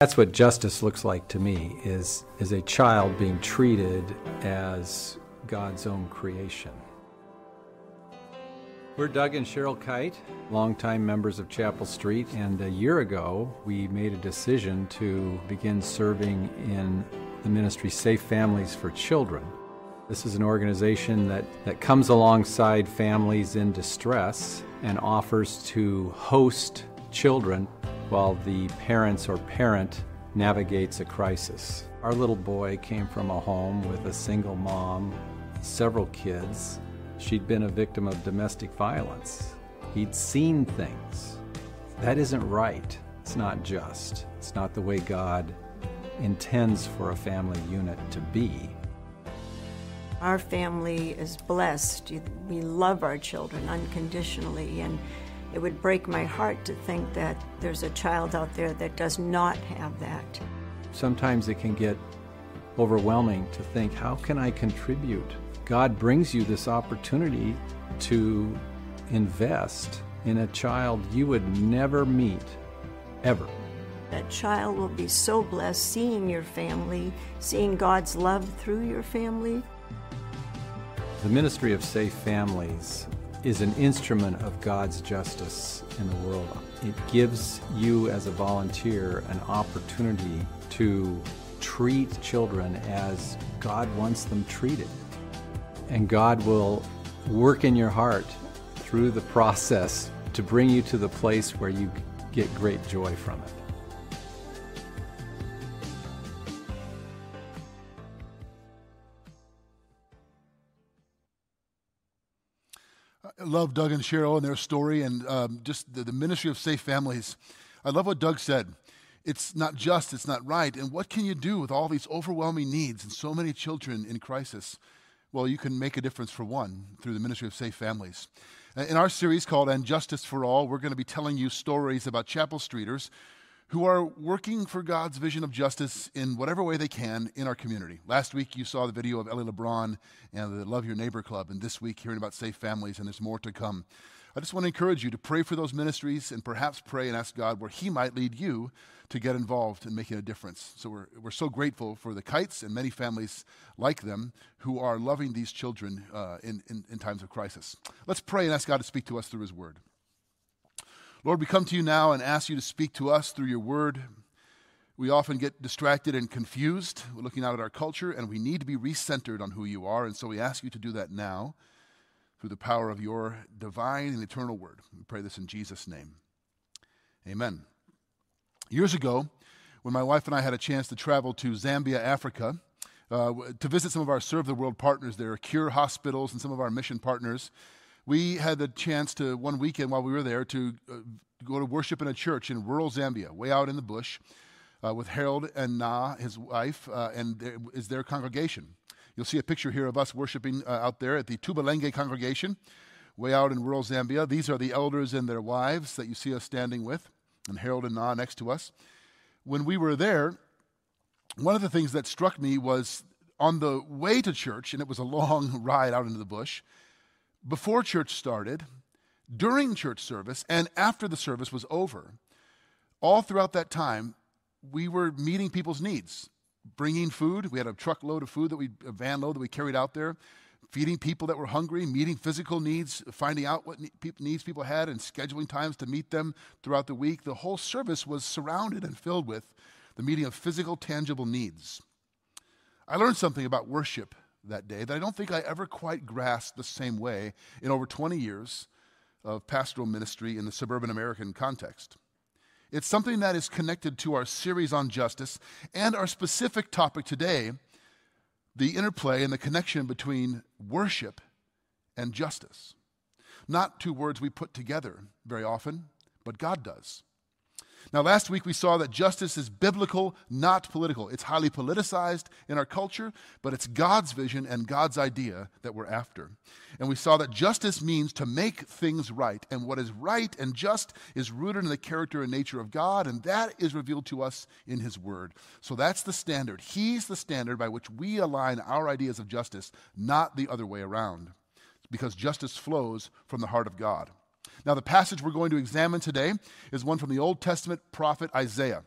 That's what justice looks like to me is, is a child being treated as God's own creation. We're Doug and Cheryl Kite, longtime members of Chapel Street, and a year ago we made a decision to begin serving in the ministry Safe Families for Children. This is an organization that, that comes alongside families in distress and offers to host children while the parents or parent navigates a crisis. Our little boy came from a home with a single mom, several kids, She'd been a victim of domestic violence. He'd seen things. That isn't right. It's not just. It's not the way God intends for a family unit to be. Our family is blessed. We love our children unconditionally, and it would break my heart to think that there's a child out there that does not have that. Sometimes it can get overwhelming to think, how can I contribute? God brings you this opportunity to invest in a child you would never meet, ever. That child will be so blessed seeing your family, seeing God's love through your family. The Ministry of Safe Families is an instrument of God's justice in the world. It gives you, as a volunteer, an opportunity to treat children as God wants them treated and God will work in your heart through the process to bring you to the place where you get great joy from it. Love Doug and Cheryl and their story and um, just the, the ministry of safe families. I love what Doug said. It's not just, it's not right. And what can you do with all these overwhelming needs and so many children in crisis? Well, you can make a difference for one through the Ministry of Safe Families. In our series called And Justice for All, we're going to be telling you stories about Chapel Streeters who are working for God's vision of justice in whatever way they can in our community. Last week, you saw the video of Ellie LeBron and the Love Your Neighbor Club, and this week, hearing about safe families, and there's more to come. I just want to encourage you to pray for those ministries and perhaps pray and ask God where He might lead you to get involved in making a difference. So we're, we're so grateful for the Kites and many families like them who are loving these children uh, in, in, in times of crisis. Let's pray and ask God to speak to us through His Word. Lord, we come to you now and ask you to speak to us through your Word. We often get distracted and confused. We're looking out at our culture, and we need to be recentered on who you are. And so we ask you to do that now through the power of your divine and eternal Word. We pray this in Jesus' name. Amen. Years ago, when my wife and I had a chance to travel to Zambia, Africa, uh, to visit some of our Serve the World partners there, Cure Hospitals, and some of our mission partners, we had the chance to, one weekend while we were there, to uh, go to worship in a church in rural Zambia, way out in the bush, uh, with Harold and Na, his wife, uh, and there is their congregation. You'll see a picture here of us worshiping uh, out there at the Tubalenge congregation, way out in rural Zambia. These are the elders and their wives that you see us standing with and Harold and Na next to us. When we were there, one of the things that struck me was on the way to church, and it was a long ride out into the bush, before church started, during church service, and after the service was over, all throughout that time, we were meeting people's needs, bringing food. We had a truckload of food that we, a van load that we carried out there feeding people that were hungry, meeting physical needs, finding out what needs people had, and scheduling times to meet them throughout the week. The whole service was surrounded and filled with the meeting of physical, tangible needs. I learned something about worship that day that I don't think I ever quite grasped the same way in over 20 years of pastoral ministry in the suburban American context. It's something that is connected to our series on justice and our specific topic today the interplay and the connection between worship and justice. Not two words we put together very often, but God does. Now, last week we saw that justice is biblical, not political. It's highly politicized in our culture, but it's God's vision and God's idea that we're after. And we saw that justice means to make things right. And what is right and just is rooted in the character and nature of God, and that is revealed to us in His Word. So that's the standard. He's the standard by which we align our ideas of justice, not the other way around, because justice flows from the heart of God. Now, the passage we're going to examine today is one from the Old Testament prophet Isaiah.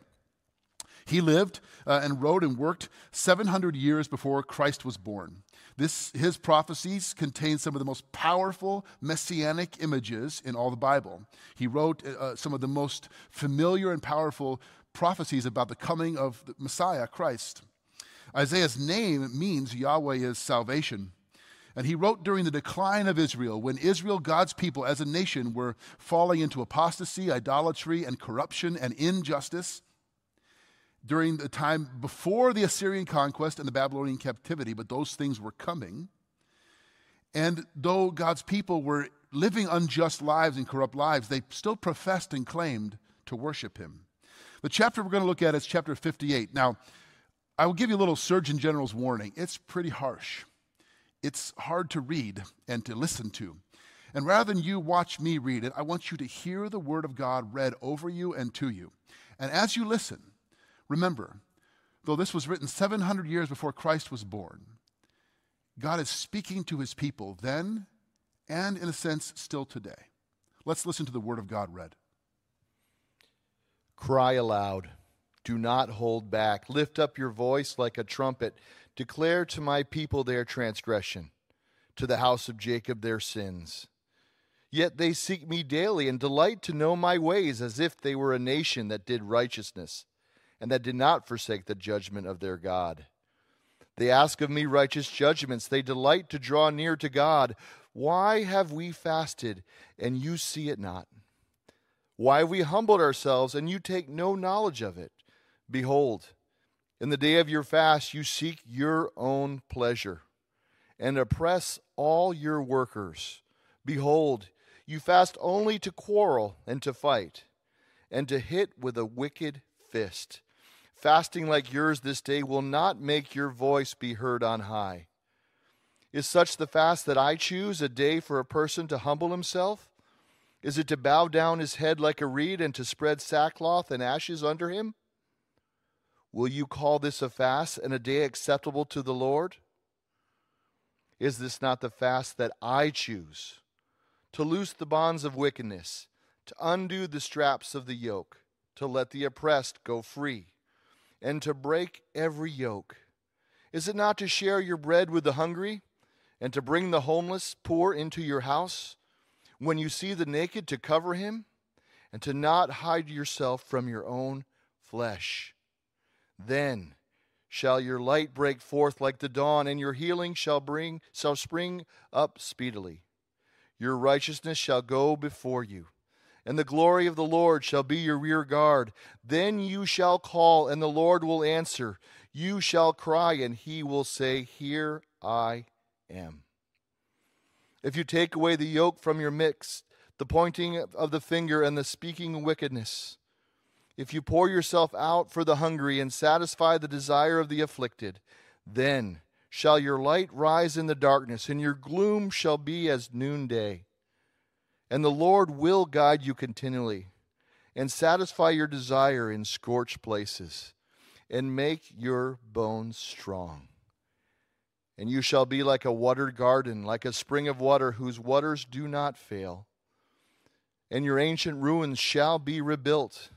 He lived uh, and wrote and worked 700 years before Christ was born. This, his prophecies contain some of the most powerful messianic images in all the Bible. He wrote uh, uh, some of the most familiar and powerful prophecies about the coming of the Messiah, Christ. Isaiah's name means Yahweh is salvation. And he wrote during the decline of Israel, when Israel, God's people as a nation, were falling into apostasy, idolatry, and corruption and injustice during the time before the Assyrian conquest and the Babylonian captivity, but those things were coming. And though God's people were living unjust lives and corrupt lives, they still professed and claimed to worship him. The chapter we're going to look at is chapter 58. Now, I will give you a little Surgeon General's warning. It's pretty harsh. It's hard to read and to listen to. And rather than you watch me read it, I want you to hear the word of God read over you and to you. And as you listen, Remember, though this was written 700 years before Christ was born, God is speaking to his people then and, in a sense, still today. Let's listen to the word of God read. Cry aloud. Do not hold back. Lift up your voice like a trumpet. Declare to my people their transgression, to the house of Jacob their sins. Yet they seek me daily and delight to know my ways as if they were a nation that did righteousness and that did not forsake the judgment of their God. They ask of me righteous judgments. They delight to draw near to God. Why have we fasted, and you see it not? Why have we humbled ourselves, and you take no knowledge of it? Behold, in the day of your fast, you seek your own pleasure and oppress all your workers. Behold, you fast only to quarrel and to fight, and to hit with a wicked fist. Fasting like yours this day will not make your voice be heard on high. Is such the fast that I choose, a day for a person to humble himself? Is it to bow down his head like a reed and to spread sackcloth and ashes under him? Will you call this a fast and a day acceptable to the Lord? Is this not the fast that I choose? To loose the bonds of wickedness, to undo the straps of the yoke, to let the oppressed go free and to break every yoke? Is it not to share your bread with the hungry and to bring the homeless poor into your house? When you see the naked, to cover him and to not hide yourself from your own flesh. Then shall your light break forth like the dawn, and your healing shall bring shall spring up speedily. Your righteousness shall go before you and the glory of the Lord shall be your rear guard. Then you shall call, and the Lord will answer. You shall cry, and he will say, Here I am. If you take away the yoke from your midst, the pointing of the finger and the speaking wickedness, if you pour yourself out for the hungry and satisfy the desire of the afflicted, then shall your light rise in the darkness, and your gloom shall be as noonday. And the Lord will guide you continually and satisfy your desire in scorched places and make your bones strong. And you shall be like a watered garden, like a spring of water whose waters do not fail. And your ancient ruins shall be rebuilt,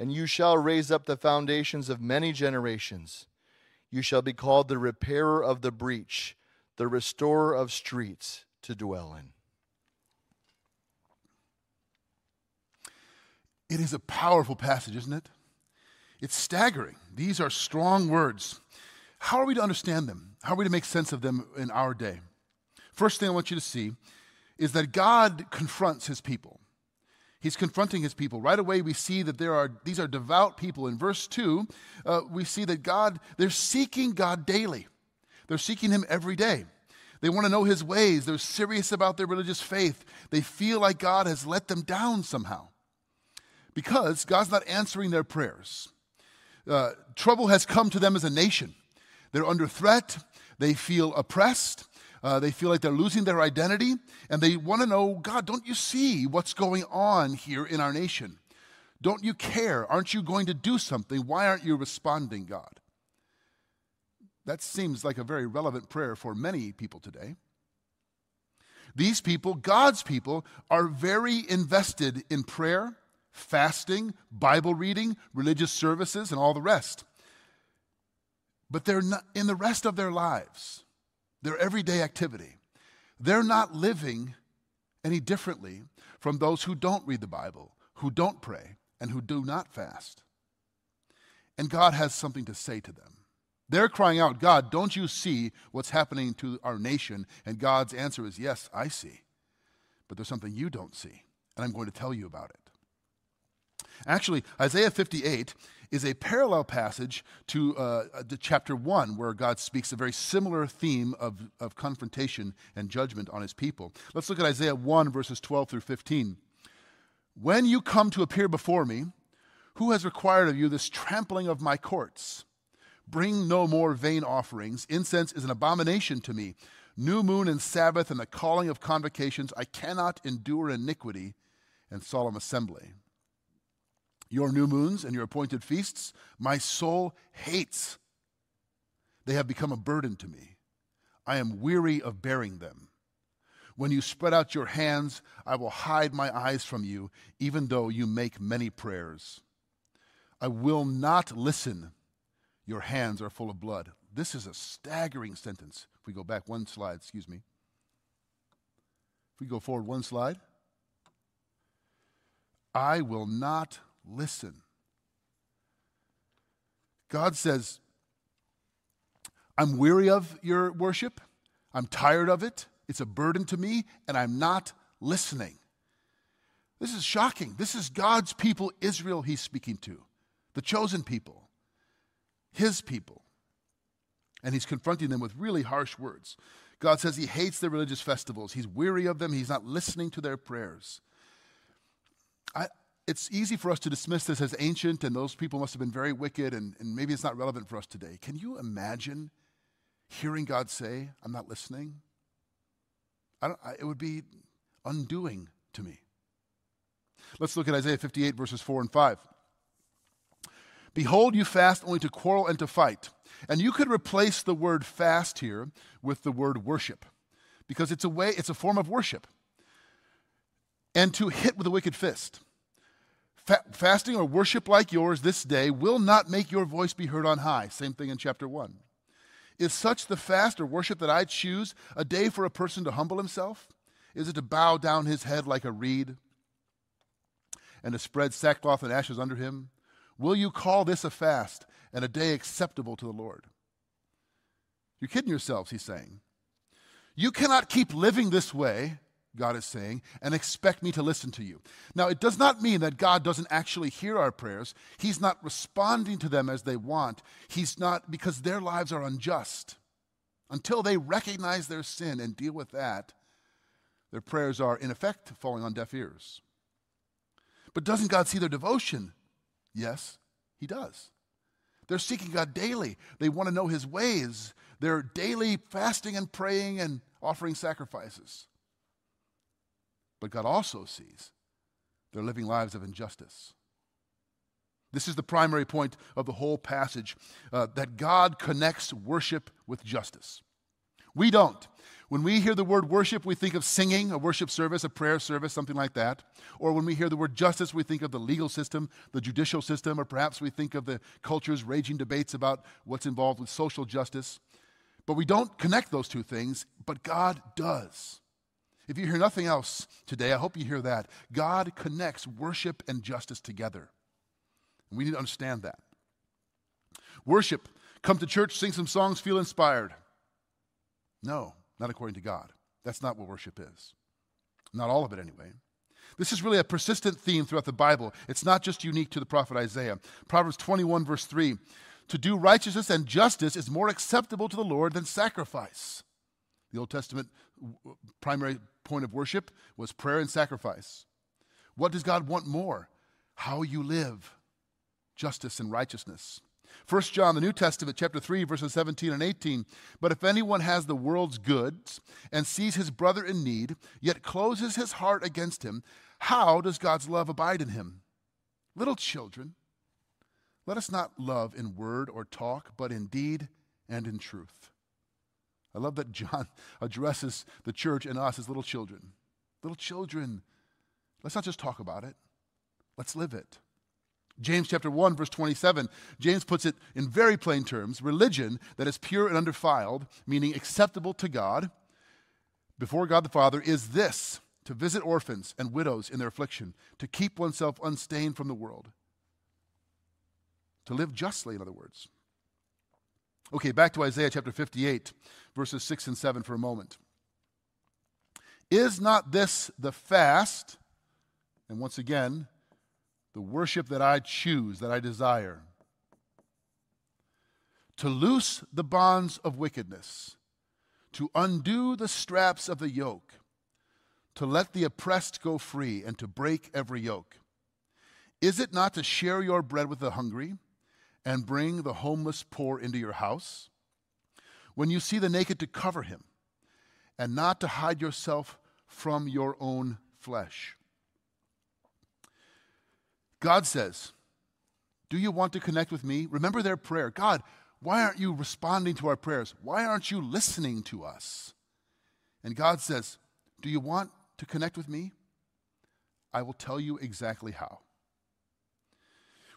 and you shall raise up the foundations of many generations. You shall be called the repairer of the breach, the restorer of streets to dwell in. It is a powerful passage, isn't it? It's staggering. These are strong words. How are we to understand them? How are we to make sense of them in our day? First thing I want you to see is that God confronts his people. He's confronting his people. Right away, we see that there are these are devout people. In verse 2, uh, we see that God, they're seeking God daily. They're seeking him every day. They want to know his ways. They're serious about their religious faith. They feel like God has let them down somehow because God's not answering their prayers. Uh, trouble has come to them as a nation. They're under threat, they feel oppressed, uh, they feel like they're losing their identity, and they want to know God, don't you see what's going on here in our nation? Don't you care? Aren't you going to do something? Why aren't you responding, God? That seems like a very relevant prayer for many people today. These people, God's people, are very invested in prayer fasting, Bible reading, religious services, and all the rest. But they're not, in the rest of their lives, their everyday activity, they're not living any differently from those who don't read the Bible, who don't pray, and who do not fast. And God has something to say to them. They're crying out, God, don't you see what's happening to our nation? And God's answer is, Yes, I see. But there's something you don't see, and I'm going to tell you about it. Actually, Isaiah 58 is a parallel passage to, uh, to chapter 1, where God speaks a very similar theme of, of confrontation and judgment on his people. Let's look at Isaiah 1, verses 12 through 15. When you come to appear before me, who has required of you this trampling of my courts? Bring no more vain offerings. Incense is an abomination to me. New moon and Sabbath and the calling of convocations, I cannot endure iniquity and solemn assembly. Your new moons and your appointed feasts, my soul hates. They have become a burden to me. I am weary of bearing them. When you spread out your hands, I will hide my eyes from you, even though you make many prayers. I will not listen. Your hands are full of blood. This is a staggering sentence. If we go back one slide, excuse me. If we go forward one slide. I will not listen. God says, I'm weary of your worship. I'm tired of it. It's a burden to me, and I'm not listening. This is shocking. This is God's people, Israel, he's speaking to, the chosen people, his people. And he's confronting them with really harsh words. God says he hates their religious festivals. He's weary of them. He's not listening to their prayers. I, it's easy for us to dismiss this as ancient and those people must have been very wicked and, and maybe it's not relevant for us today. Can you imagine hearing God say, I'm not listening? I I, it would be undoing to me. Let's look at Isaiah 58, verses 4 and 5. Behold, you fast only to quarrel and to fight. And you could replace the word fast here with the word worship, because it's a way, it's a form of worship. And to hit with a wicked fist. Fa- fasting or worship like yours this day will not make your voice be heard on high. Same thing in chapter 1. Is such the fast or worship that I choose a day for a person to humble himself? Is it to bow down his head like a reed and to spread sackcloth and ashes under him? Will you call this a fast and a day acceptable to the Lord? You're kidding yourselves, he's saying. You cannot keep living this way God is saying, and expect me to listen to you. Now, it does not mean that God doesn't actually hear our prayers. He's not responding to them as they want. He's not, because their lives are unjust. Until they recognize their sin and deal with that, their prayers are, in effect, falling on deaf ears. But doesn't God see their devotion? Yes, He does. They're seeking God daily. They want to know His ways. They're daily fasting and praying and offering sacrifices. But God also sees they're living lives of injustice. This is the primary point of the whole passage uh, that God connects worship with justice. We don't. When we hear the word worship, we think of singing, a worship service, a prayer service, something like that. Or when we hear the word justice, we think of the legal system, the judicial system, or perhaps we think of the culture's raging debates about what's involved with social justice. But we don't connect those two things, but God does. If you hear nothing else today, I hope you hear that. God connects worship and justice together. And we need to understand that. Worship, come to church, sing some songs, feel inspired. No, not according to God. That's not what worship is. Not all of it, anyway. This is really a persistent theme throughout the Bible. It's not just unique to the prophet Isaiah. Proverbs 21, verse 3 To do righteousness and justice is more acceptable to the Lord than sacrifice. The Old Testament primary point of worship was prayer and sacrifice. What does God want more? How you live, justice and righteousness. 1 John, the New Testament, chapter 3, verses 17 and 18. But if anyone has the world's goods and sees his brother in need, yet closes his heart against him, how does God's love abide in him? Little children, let us not love in word or talk, but in deed and in truth. I love that John addresses the church and us as little children. Little children, let's not just talk about it. Let's live it. James chapter 1 verse 27, James puts it in very plain terms, religion that is pure and undefiled, meaning acceptable to God, before God the Father is this, to visit orphans and widows in their affliction, to keep oneself unstained from the world. To live justly, in other words. Okay, back to Isaiah chapter 58, verses 6 and 7 for a moment. Is not this the fast? And once again, the worship that I choose, that I desire. To loose the bonds of wickedness, to undo the straps of the yoke, to let the oppressed go free, and to break every yoke. Is it not to share your bread with the hungry and bring the homeless poor into your house? When you see the naked, to cover him, and not to hide yourself from your own flesh. God says, Do you want to connect with me? Remember their prayer God, why aren't you responding to our prayers? Why aren't you listening to us? And God says, Do you want to connect with me? I will tell you exactly how.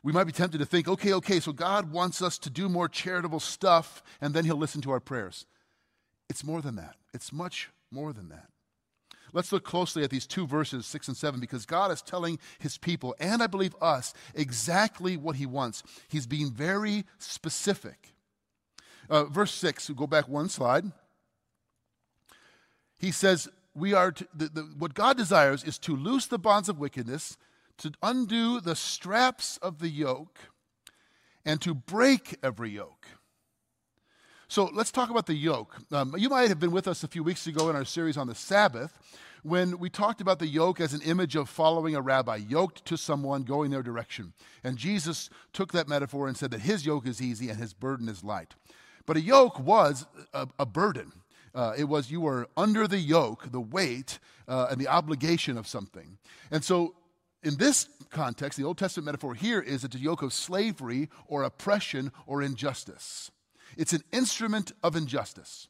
We might be tempted to think, okay, okay, so God wants us to do more charitable stuff and then He'll listen to our prayers. It's more than that, it's much more than that. Let's look closely at these two verses, 6 and 7, because God is telling his people, and I believe us, exactly what he wants. He's being very specific. Uh, verse 6, we'll go back one slide. He says, we are to, the, the, what God desires is to loose the bonds of wickedness, to undo the straps of the yoke, and to break every yoke. So let's talk about the yoke. Um, you might have been with us a few weeks ago in our series on the Sabbath when we talked about the yoke as an image of following a rabbi, yoked to someone going their direction. And Jesus took that metaphor and said that his yoke is easy and his burden is light. But a yoke was a, a burden. Uh, it was you were under the yoke, the weight, uh, and the obligation of something. And so, in this context, the Old Testament metaphor here is it's a yoke of slavery or oppression or injustice. It's an instrument of injustice.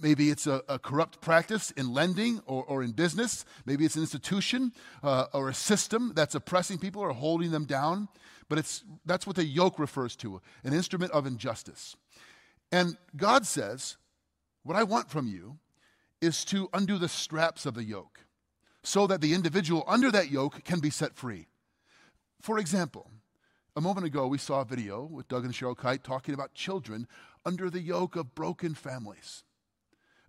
Maybe it's a, a corrupt practice in lending or, or, in business. Maybe it's an institution uh, or a system that's oppressing people or holding them down. But it's, that's what the yoke refers to an instrument of injustice. And God says, What I want from you is to undo the straps of the yoke so that the individual under that yoke can be set free. For example, a moment ago, we saw a video with Doug and Cheryl Kite talking about children under the yoke of broken families.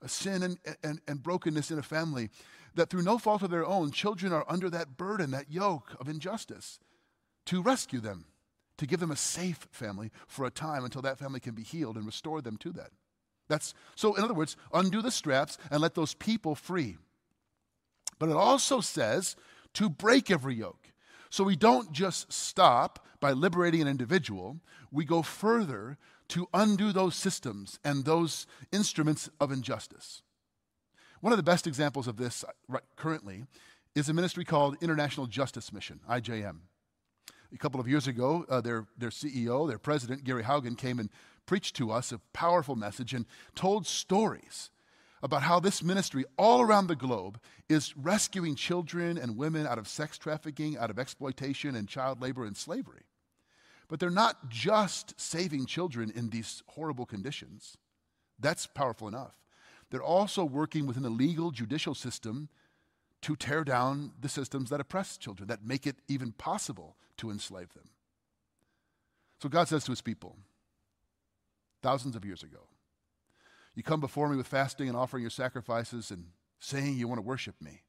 A sin and, and, and brokenness in a family that through no fault of their own, children are under that burden, that yoke of injustice. To rescue them, to give them a safe family for a time until that family can be healed and restore them to that. That's so in other words, undo the straps and let those people free. But it also says to break every yoke. So we don't just stop by liberating an individual, we go further to undo those systems and those instruments of injustice. One of the best examples of this currently is a ministry called International Justice Mission, IJM. A couple of years ago, uh, their, their CEO, their president, Gary Haugen, came and preached to us a powerful message and told stories about how this ministry all around the globe is rescuing children and women out of sex trafficking, out of exploitation and child labor and slavery. But they're not just saving children in these horrible conditions. That's powerful enough. They're also working within the legal judicial system to tear down the systems that oppress children, that make it even possible to enslave them. So God says to his people, thousands of years ago, you come before me with fasting and offering your sacrifices and saying you want to worship me,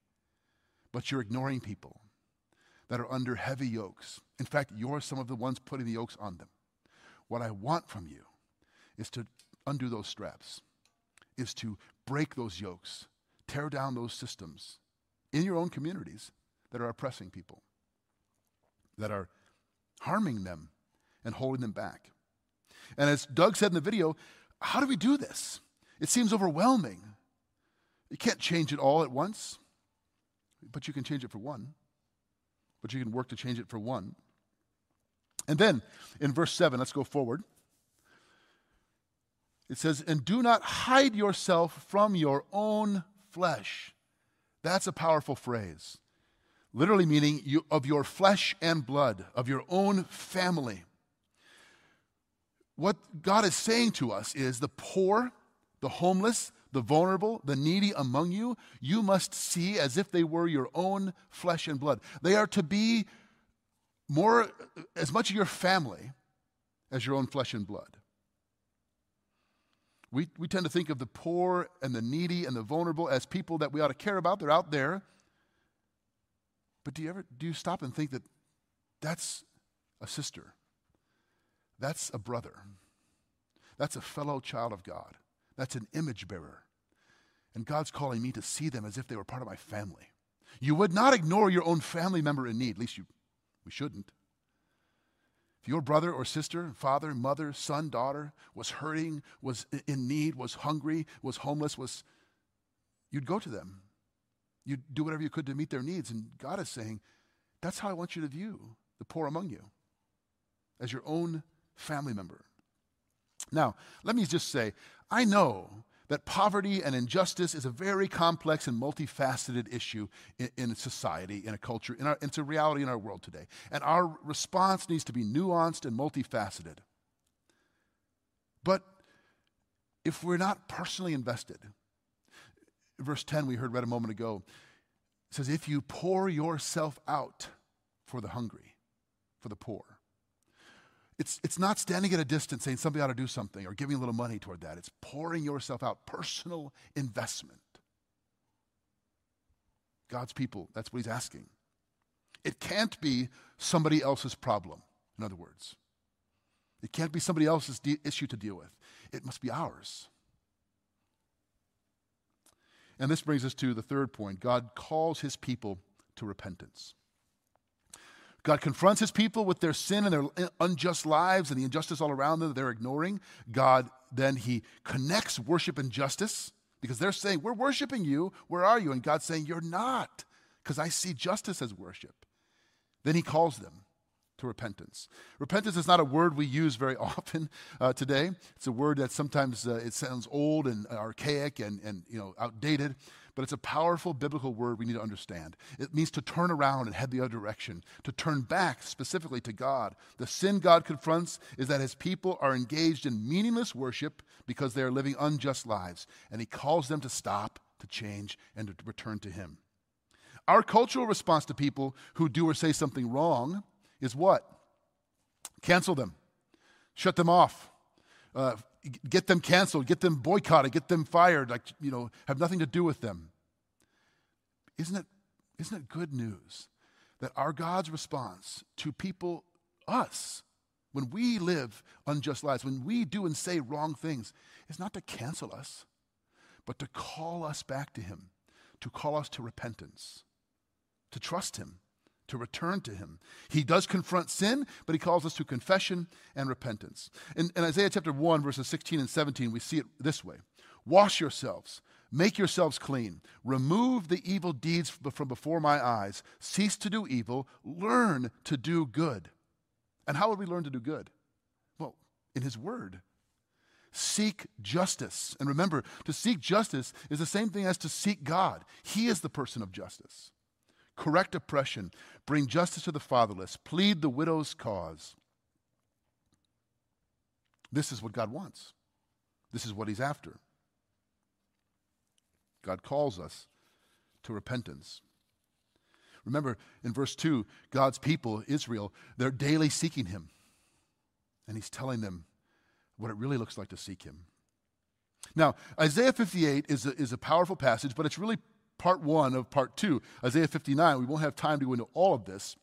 but you're ignoring people that are under heavy yokes. In fact, you're some of the ones putting the yokes on them. What I want from you is to undo those straps, is to break those yokes, tear down those systems in your own communities that are oppressing people, that are harming them and holding them back. And as Doug said in the video, how do we do this? It seems overwhelming. You can't change it all at once, but you can change it for one. But you can work to change it for one. And then in verse 7, let's go forward. It says, And do not hide yourself from your own flesh. That's a powerful phrase. literally meaning you, of your flesh and blood, of your own family. What God is saying to us is the poor, the homeless, the vulnerable, the needy among you, you must see as if they were your own flesh and blood. They are to be more, as much of your family as your own flesh and blood. We, we tend to think of the poor and the needy and the vulnerable as people that we ought to care about. They're out there. But do you ever do you stop and think that that's a sister? That's a brother. That's a fellow child of God. That's an image bearer. And God's calling me to see them as if they were part of my family. You would not ignore your own family member in need, at least you, we shouldn't. If your brother or sister, father, mother, son, daughter was hurting, was in need, was hungry, was homeless, was you'd go to them. You'd do whatever you could to meet their needs. And God is saying, that's how I want you to view the poor among you as your own family member. Now, let me just say, I know that poverty and injustice is a very complex and multifaceted issue in, in society, in a culture, in our, it's a reality in our world today. And our response needs to be nuanced and multifaceted. But if we're not personally invested, verse 10 we heard read a moment ago says, If you pour yourself out for the hungry, for the poor, it's, it's not standing at a distance saying somebody ought to do something or giving a little money toward that. It's pouring yourself out, personal investment. God's people, that's what he's asking. It can't be somebody else's problem, in other words. It can't be somebody else's de- issue to deal with. It must be ours. And this brings us to the third point God calls his people to repentance. God confronts his people with their sin and their unjust lives and the injustice all around them that they're ignoring. God then he connects worship and justice because they're saying, We're worshiping you. Where are you? And God's saying, You're not, because I see justice as worship. Then he calls them to repentance. Repentance is not a word we use very often uh, today. It's a word that sometimes uh, it sounds old and archaic and, and you know, outdated but it's a powerful biblical word we need to understand. It means to turn around and head the other direction, to turn back specifically to God. The sin God confronts is that his people are engaged in meaningless worship because they are living unjust lives, and he calls them to stop, to change, and to return to him. Our cultural response to people who do or say something wrong is what? Cancel them, shut them off, uh, get them canceled, get them boycotted, get them fired, like, you know, have nothing to do with them. Isn't it, isn't it good news that our God's response to people, us, when we live unjust lives, when we do and say wrong things, is not to cancel us, but to call us back to Him, to call us to repentance, to trust Him, to return to him. He does confront sin, but he calls us to confession and repentance. In, in, Isaiah chapter 1, verses 16 and 17, we see it this way Wash yourselves, make yourselves clean, remove the evil deeds from before my eyes, cease to do evil, learn to do good. And how would we learn to do good? Well, in his word. Seek justice. And remember, to seek justice is the same thing as to seek God. He is the person of justice correct oppression, bring justice to the fatherless, plead the widow's cause. This is what God wants. This is what He's after. God calls us to repentance. Remember in verse 2, God's people, Israel, they're daily seeking Him. And He's telling them what it really looks like to seek Him. Now, Isaiah 58 is a, is a powerful passage, but it's really part one of part two. Isaiah 59, we won't have time to go into all of this.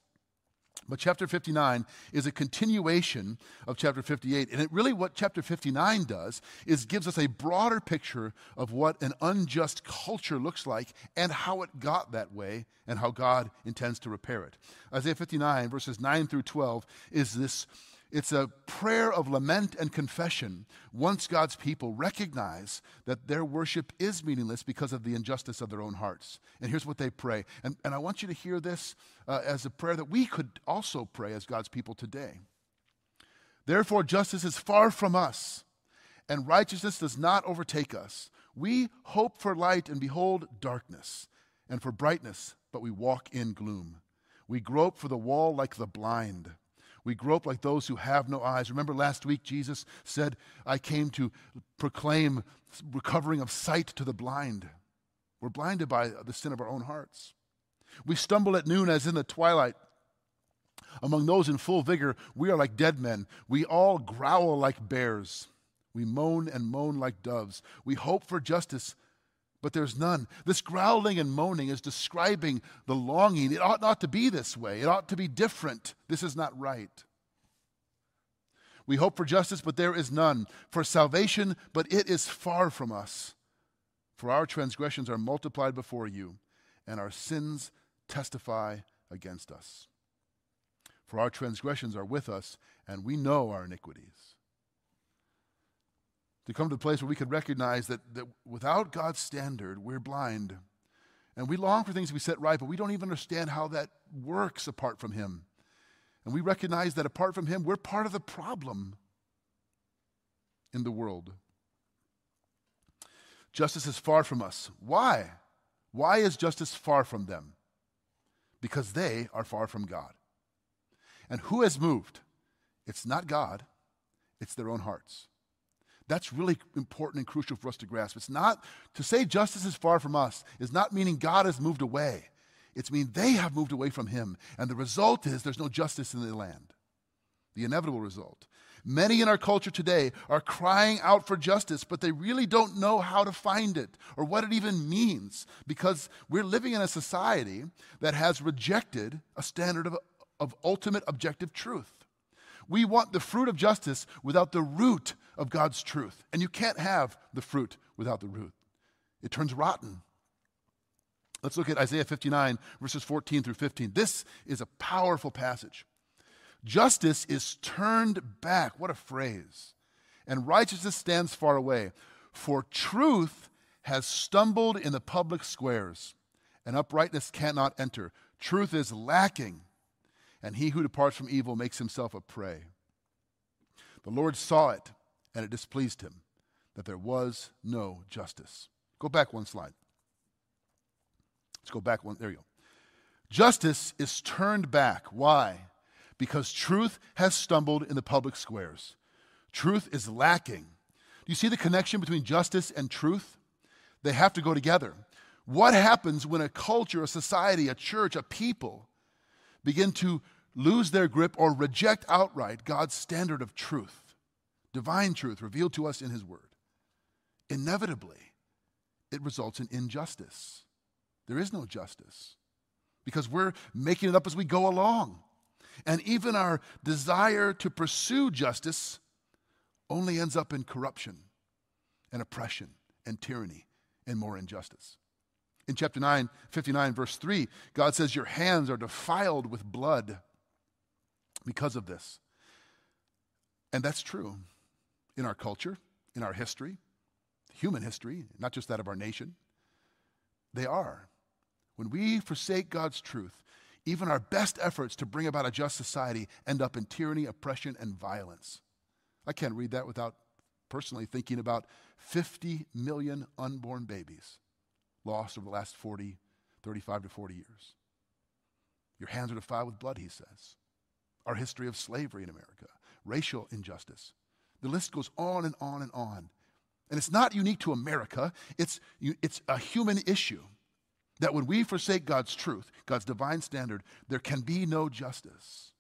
But chapter 59 is a continuation of chapter 58. And it really, what chapter 59 does is gives us a broader picture of what an unjust culture looks like and how it got that way and how God intends to repair it. Isaiah 59, verses 9 through 12, is this it's a prayer of lament and confession once God's people recognize that their worship is meaningless because of the injustice of their own hearts. And here's what they pray. And, and I want you to hear this uh, as a prayer that we could also pray as God's people today. Therefore, justice is far from us, and righteousness does not overtake us. We hope for light and behold darkness, and for brightness but we walk in gloom. We grope for the wall like the blind. We grope like those who have no eyes. Remember last week, Jesus said, I came to proclaim recovering of sight to the blind. We're blinded by the sin of our own hearts. We stumble at noon as in the twilight. Among those in full vigor, we are like dead men. We all growl like bears. We moan and moan like doves. We hope for justice, but there's none. This growling and moaning is describing the longing. It ought not to be this way, it ought to be different. This is not right. We hope for justice, but there is none. For salvation, but it is far from us. For our transgressions are multiplied before you, and our sins testify against us. For our transgressions are with us, and we know our iniquities to come to the place where we could recognize that, that without God's standard, we're blind. And we long for things to be set right, but we don't even understand how that works apart from Him. And we recognize that apart from Him, we're part of the problem in the world. Justice is far from us. Why? Why is justice far from them? Because they are far from God. And who has moved? It's not God, it's their own hearts. That's really important and crucial for us to grasp. It's not to say justice is far from us, is not meaning God has moved away. It's meaning they have moved away from him. And the result is there's no justice in the land. The inevitable result. Many in our culture today are crying out for justice, but they really don't know how to find it or what it even means because we're living in a society that has rejected a standard of, of ultimate objective truth. We want the fruit of justice without the root of God's truth. And you can't have the fruit without the root, it turns rotten. Let's look at Isaiah 59, verses 14 through 15. This is a powerful passage. Justice is turned back. What a phrase. And righteousness stands far away. For truth has stumbled in the public squares, and uprightness cannot enter. Truth is lacking and he who departs from evil makes himself a prey. The Lord saw it, and it displeased him that there was no justice. Go back one slide. Let's go back one. There you go. Justice is turned back. Why? Because truth has stumbled in the public squares. Truth is lacking. Do you see the connection between justice and truth? They have to go together. What happens when a culture, a society, a church, a people begin to lose their grip or reject outright God's standard of truth, divine truth revealed to us in His Word, inevitably it results in injustice. There is no justice because we're making it up as we go along. And even our desire to pursue justice only ends up in corruption and oppression and tyranny and more injustice. In chapter 9, 59, verse 3, God says, Your hands are defiled with blood because of this. And that's true in our culture, in our history, human history, not just that of our nation. They are. When we forsake God's truth, even our best efforts to bring about a just society end up in tyranny, oppression, and violence. I can't read that without personally thinking about 50 million unborn babies lost over the last 40, 35 to 40 years. Your hands are defiled with blood, he says. Our history of slavery in America, racial injustice. The list goes on and on and on. And it's not unique to America, it's, it's a human issue. That when we forsake God's truth, God's divine standard, there can be no justice.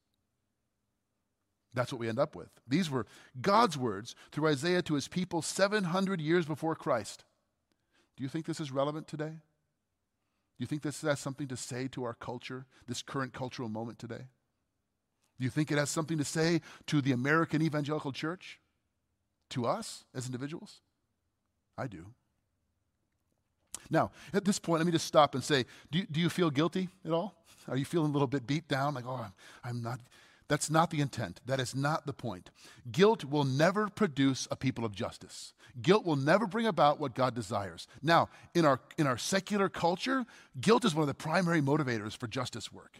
That's what we end up with. These were God's words through Isaiah to his people 700 years before Christ. Do you think this is relevant today? Do you think this has something to say to our culture, this current cultural moment today? Do you think it has something to say to the American evangelical church? To us as individuals? I do. Now, at this point, let me just stop and say do you, do you feel guilty at all? Are you feeling a little bit beat down? Like, oh, I'm, I'm not. That's not the intent. That is not the point. Guilt will never produce a people of justice. Guilt will never bring about what God desires. Now, in our, in our secular culture, guilt is one of the primary motivators for justice work.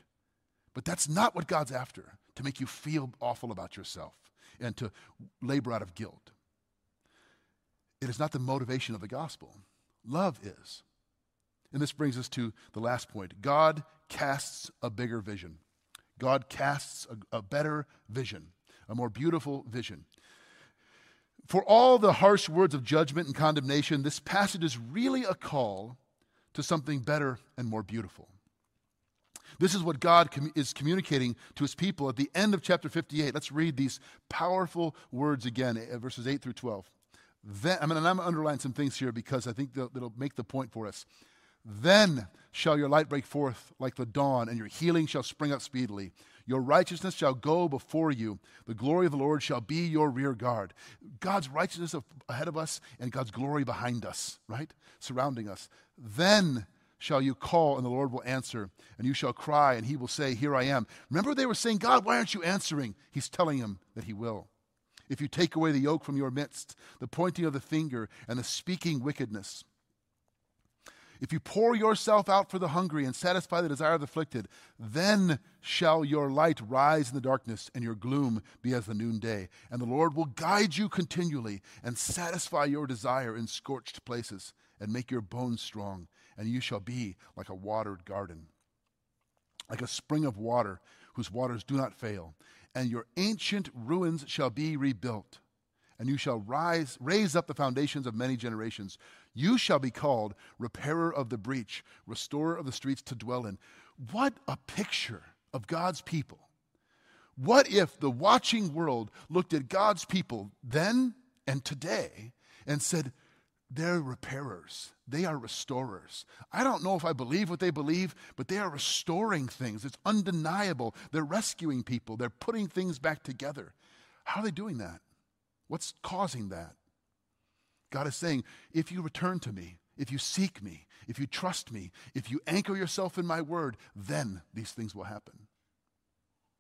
But that's not what God's after, to make you feel awful about yourself and to labor out of guilt. It is not the motivation of the gospel. Love is. And this brings us to the last point God casts a bigger vision. God casts a, a better vision, a more beautiful vision. For all the harsh words of judgment and condemnation, this passage is really a call to something better and more beautiful. This is what God com- is communicating to his people at the end of chapter 58. Let's read these powerful words again, eh, verses 8 through 12. Then, I mean, I'm going to underline some things here because I think that'll make the point for us. Then shall your light break forth like the dawn, and your healing shall spring up speedily. Your righteousness shall go before you. The glory of the Lord shall be your rear guard. God's righteousness ahead of us and God's glory behind us, right? Surrounding us. Then shall you call, and the Lord will answer. And you shall cry, and he will say, Here I am. Remember, they were saying, God, why aren't you answering? He's telling them that he will. If you take away the yoke from your midst, the pointing of the finger, and the speaking wickedness, if you pour yourself out for the hungry and satisfy the desire of the afflicted, then shall your light rise in the darkness and your gloom be as the noonday. And the Lord will guide you continually and satisfy your desire in scorched places and make your bones strong. And you shall be like a watered garden, like a spring of water whose waters do not fail. And your ancient ruins shall be rebuilt and you shall rise, raise up the foundations of many generations. You shall be called repairer of the breach, restorer of the streets to dwell in. What a picture of God's people. What if the watching world looked at God's people then and today and said, they're repairers. They are restorers. I don't know if I believe what they believe, but they are restoring things. It's undeniable. They're rescuing people, they're putting things back together. How are they doing that? What's causing that? God is saying, if you return to me, if you seek me, if you trust me, if you anchor yourself in my word, then these things will happen.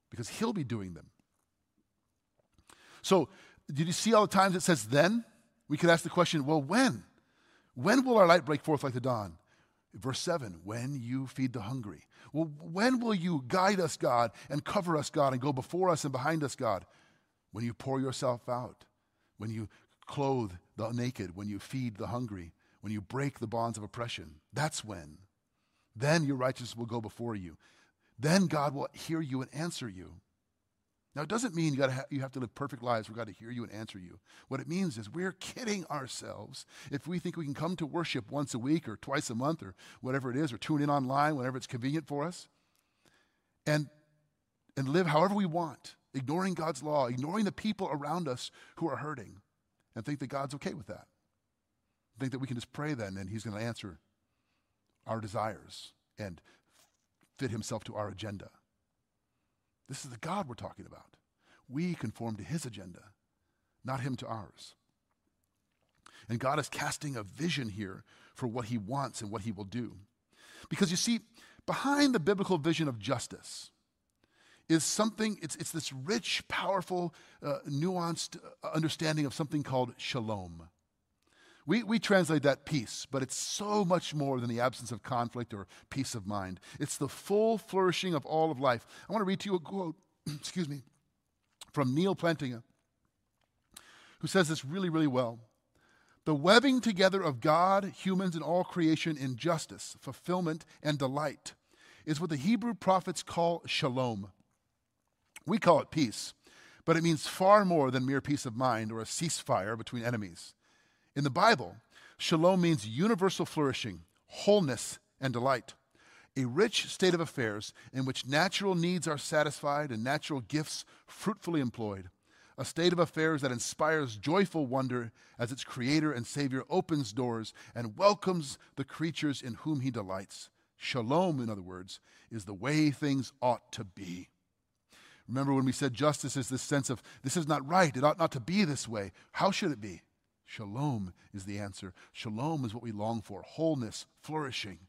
Because he'll be doing them. So, did you see all the times it says then? We could ask the question, well, when? When will our light break forth like the dawn? Verse 7 When you feed the hungry. Well, when will you guide us, God, and cover us, God, and go before us and behind us, God? When you pour yourself out when you clothe the naked, when you feed the hungry, when you break the bonds of oppression. That's when. Then your righteousness will go before you. Then God will hear you and answer you. Now, it doesn't mean you, gotta ha- you have to live perfect lives for God to hear you and answer you. What it means is we're kidding ourselves if we think we can come to worship once a week or twice a month or whatever it is, or tune in online whenever it's convenient for us, and, and live however we want ignoring God's law, ignoring the people around us who are hurting, and think that God's okay with that. Think that we can just pray then and He's going to answer our desires and fit Himself to our agenda. This is the God we're talking about. We conform to His agenda, not Him to ours. And God is casting a vision here for what He wants and what He will do. Because you see, behind the biblical vision of justice, is something, it's, it's this rich, powerful, uh, nuanced uh, understanding of something called shalom. We, we translate that peace, but it's so much more than the absence of conflict or peace of mind. It's the full flourishing of all of life. I want to read to you a quote, excuse me, from Neal Plantinga, who says this really, really well. The webbing together of God, humans, and all creation in justice, fulfillment, and delight is what the Hebrew prophets call shalom. We call it peace, but it means far more than mere peace of mind or a ceasefire between enemies. In the Bible, shalom means universal flourishing, wholeness, and delight. A rich state of affairs in which natural needs are satisfied and natural gifts fruitfully employed. A state of affairs that inspires joyful wonder as its creator and savior opens doors and welcomes the creatures in whom he delights. Shalom, in other words, is the way things ought to be. Remember when we said justice is this sense of this is not right, it ought not to be this way. How should it be? Shalom is the answer. Shalom is what we long for wholeness, flourishing,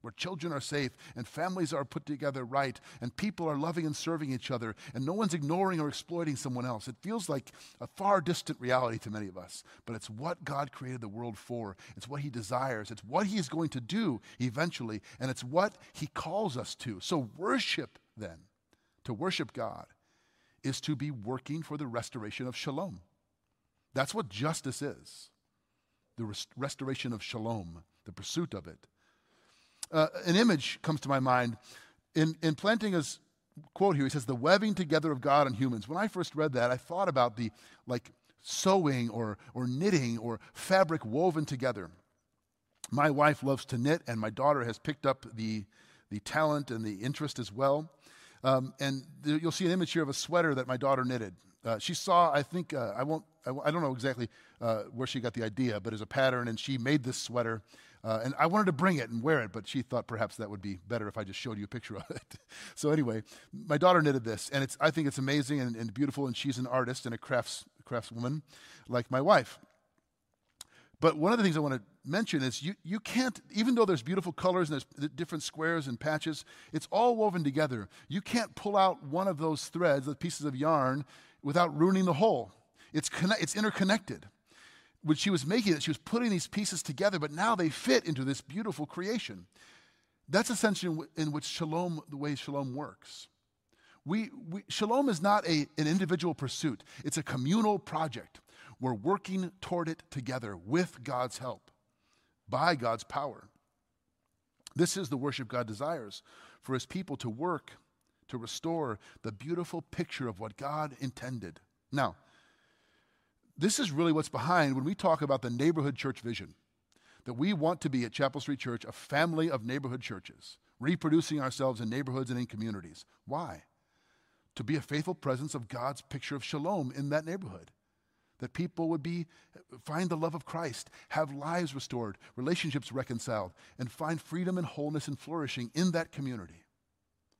where children are safe and families are put together right and people are loving and serving each other and no one's ignoring or exploiting someone else. It feels like a far distant reality to many of us, but it's what God created the world for. It's what He desires. It's what He is going to do eventually, and it's what He calls us to. So worship then to worship God is to be working for the restoration of shalom. That's what justice is the rest- restoration of shalom, the pursuit of it. uh, an image comes to my mind. In, in Plantinga's quote here, he says, The webbing together of God and humans. When I first read that, I thought about the like sewing or, or knitting or fabric woven together. My wife loves to knit, and my daughter has picked up the, the talent and the interest as well. Um, and th- you'll see an image here of a sweater that my daughter knitted. Uh, she saw, I think, uh, I won't, I, I, don't know exactly uh, where she got the idea, but as a pattern, and she made this sweater. Uh, and I wanted to bring it and wear it, but she thought perhaps that would be better if I just showed you a picture of it. so anyway, my daughter knitted this, and it's, I think it's amazing and, and beautiful, and she's an artist and a crafts, craftswoman like my wife. But one of the things I want to mention is you, you can't, even though there's beautiful colors and there's different squares and patches, it's all woven together. You can't pull out one of those threads, the pieces of yarn, without ruining the whole. It's, connect, it's interconnected. When she was making it, she was putting these pieces together, but now they fit into this beautiful creation. That's essentially in which shalom, the way shalom works. We, we, shalom is not a, an individual pursuit, it's a communal project. We're working toward it together with God's help, by God's power. This is the worship God desires for his people to work to restore the beautiful picture of what God intended. Now, this is really what's behind when we talk about the neighborhood church vision that we want to be at Chapel Street Church a family of neighborhood churches, reproducing ourselves in neighborhoods and in communities. Why? To be a faithful presence of God's picture of shalom in that neighborhood that people would be find the love of Christ, have lives restored, relationships reconciled, and find freedom and wholeness and flourishing in that community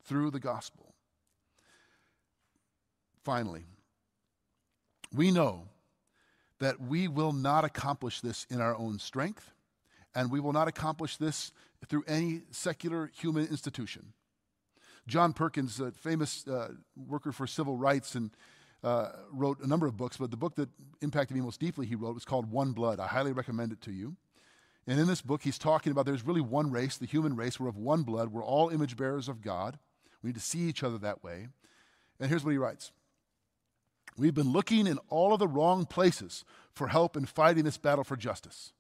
through the gospel. Finally, we know that we will not accomplish this in our own strength, and we will not accomplish this through any secular human institution. John Perkins, a famous uh, worker for civil rights and uh, wrote a number of books, but the book that impacted me most deeply he wrote was called One Blood. I highly recommend it to you. And in this book, he's talking about there's really one race, the human race. We're of one blood. We're all image bearers of God. We need to see each other that way. And here's what he writes We've been looking in all of the wrong places for help in fighting this battle for justice.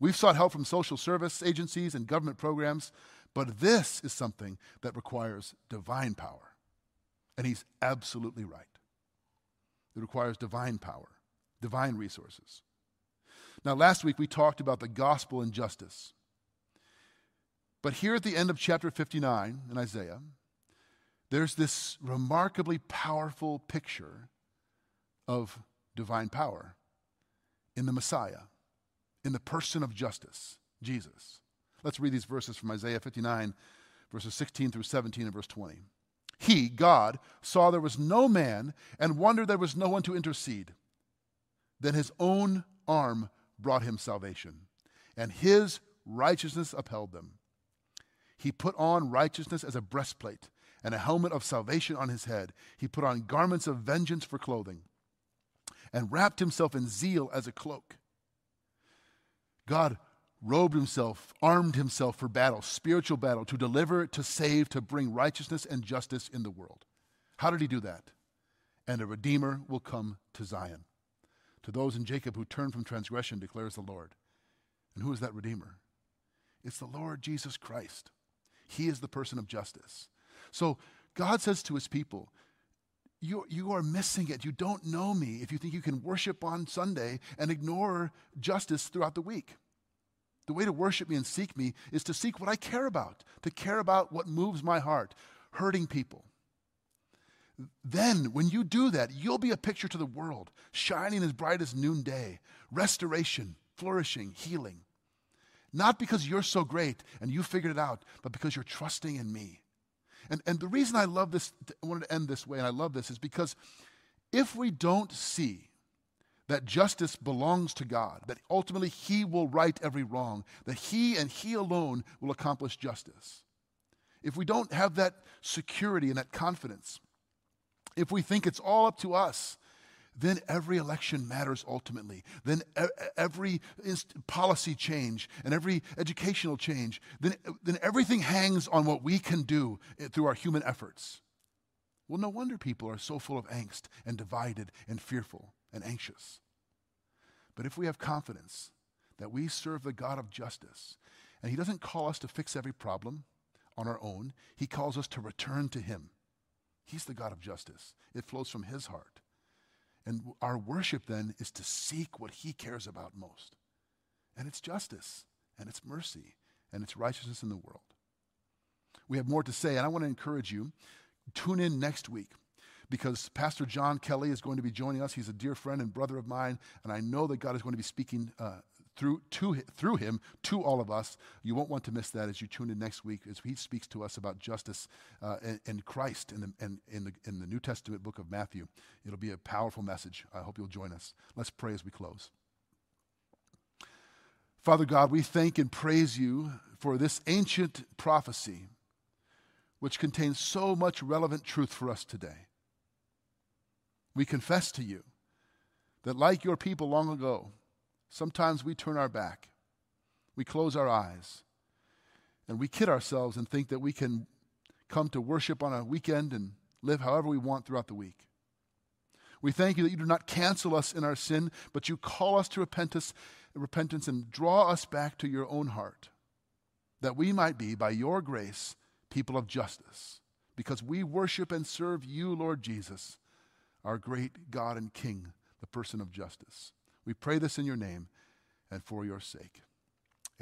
We've sought help from social service agencies and government programs, but this is something that requires divine power. And he's absolutely right. It requires divine power, divine resources. Now, last week we talked about the gospel and justice. But here at the end of chapter 59 in Isaiah, there's this remarkably powerful picture of divine power in the Messiah, in the person of justice, Jesus. Let's read these verses from Isaiah 59, verses 16 through 17 and verse 20. He, God, saw there was no man and wondered there was no one to intercede. Then his own arm brought him salvation, and his righteousness upheld them. He put on righteousness as a breastplate and a helmet of salvation on his head. He put on garments of vengeance for clothing and wrapped himself in zeal as a cloak. God robed himself, armed himself for battle, spiritual battle, to deliver, to save, to bring righteousness and justice in the world. How did he do that? And a Redeemer will come to Zion. To those in Jacob who turn from transgression, declares the Lord. And who is that Redeemer? It's the Lord Jesus Christ. He is the person of justice. So God says to his people, you, you are missing it. You don't know me if you think you can worship on Sunday and ignore justice throughout the week. The way to worship me and seek me is to seek what I care about, to care about what moves my heart, hurting people. Then, when you do that, you'll be a picture to the world, shining as bright as noonday, restoration, flourishing, healing. Not because you're so great and you figured it out, but because you're trusting in me. And, and the reason I love this, I wanted to end this way, and I love this, is because if we don't see that justice belongs to God, that ultimately He will right every wrong, that He and He alone will accomplish justice. If we don't have that security and that confidence, if we think it's all up to us, then every election matters ultimately. Then every policy change and every educational change, then, then everything hangs on what we can do eh, through our human efforts. Well, no wonder people are so full of angst and divided and fearful and anxious. But if we have confidence that we serve the God of justice And He doesn't call us to fix every problem on our own, He calls us to return to Him. He's the God of justice, it flows from His heart. And our worship then is to seek what He cares about most. And it's justice, and it's mercy, and it's righteousness in the world. We have more to say, and I want to encourage you tune in next week because Pastor John Kelly is going to be joining us. He's a dear friend and brother of mine, and I know that God is going to be speaking uh, through, to, through him to all of us. You won't want to miss that as you tune in next week as he speaks to us about justice uh, and, and, Christ in the, and, in, the, in the New Testament book of Matthew. It'll be a powerful message. I hope you'll join us. Let's pray as we close. Father God, we thank and praise you for this ancient prophecy which contains so much relevant truth for us today. We confess to you that, like your people long ago, sometimes we turn our back, we close our eyes, and we kid ourselves and think that we can come to worship on a weekend and live however we want throughout the week. We thank you that you do not cancel us in our sin, but you call us to repentance, repentance and draw us back to your own heart, that we might be, by your grace, people of justice, because we worship and serve you, Lord Jesus, our great God and King, the person of justice. We pray this in your name and for your sake.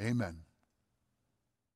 Amen.